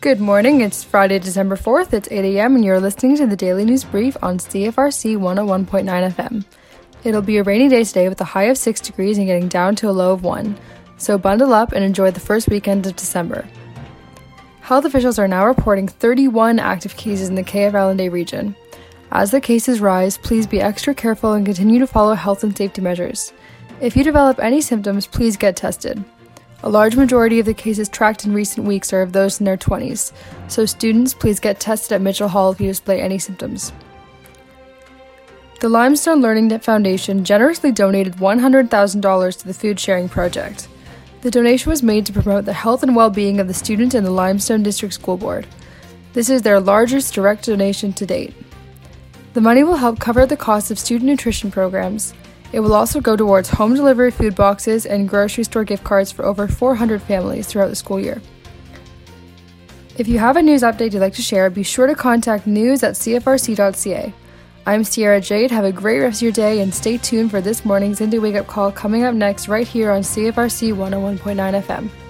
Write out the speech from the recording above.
Good morning. It's Friday, December 4th. It's 8 a.m., and you're listening to the Daily News Brief on CFRC 101.9 FM. It'll be a rainy day today with a high of 6 degrees and getting down to a low of 1. So bundle up and enjoy the first weekend of December. Health officials are now reporting 31 active cases in the KFL&A region. As the cases rise, please be extra careful and continue to follow health and safety measures. If you develop any symptoms, please get tested. A large majority of the cases tracked in recent weeks are of those in their 20s, so students, please get tested at Mitchell Hall if you display any symptoms. The Limestone Learning Foundation generously donated $100,000 to the Food Sharing Project. The donation was made to promote the health and well being of the students in the Limestone District School Board. This is their largest direct donation to date. The money will help cover the cost of student nutrition programs, it will also go towards home delivery food boxes and grocery store gift cards for over 400 families throughout the school year. If you have a news update you'd like to share, be sure to contact news at cfrc.ca. I'm Sierra Jade. Have a great rest of your day and stay tuned for this morning's Indie Wake Up Call coming up next right here on CFRC 101.9 FM.